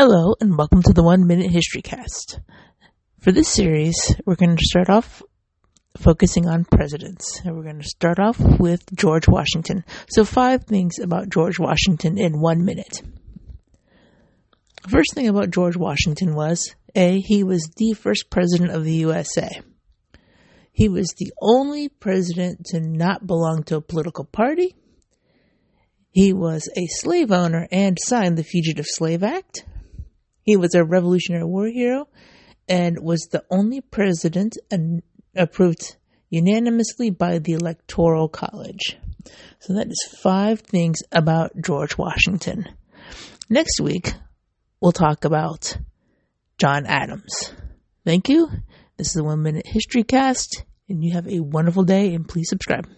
Hello, and welcome to the One Minute History Cast. For this series, we're going to start off focusing on presidents. And we're going to start off with George Washington. So, five things about George Washington in one minute. First thing about George Washington was A, he was the first president of the USA. He was the only president to not belong to a political party. He was a slave owner and signed the Fugitive Slave Act. He was a Revolutionary War hero and was the only president approved unanimously by the Electoral College. So that is five things about George Washington. Next week, we'll talk about John Adams. Thank you. This is the One Minute History Cast, and you have a wonderful day, and please subscribe.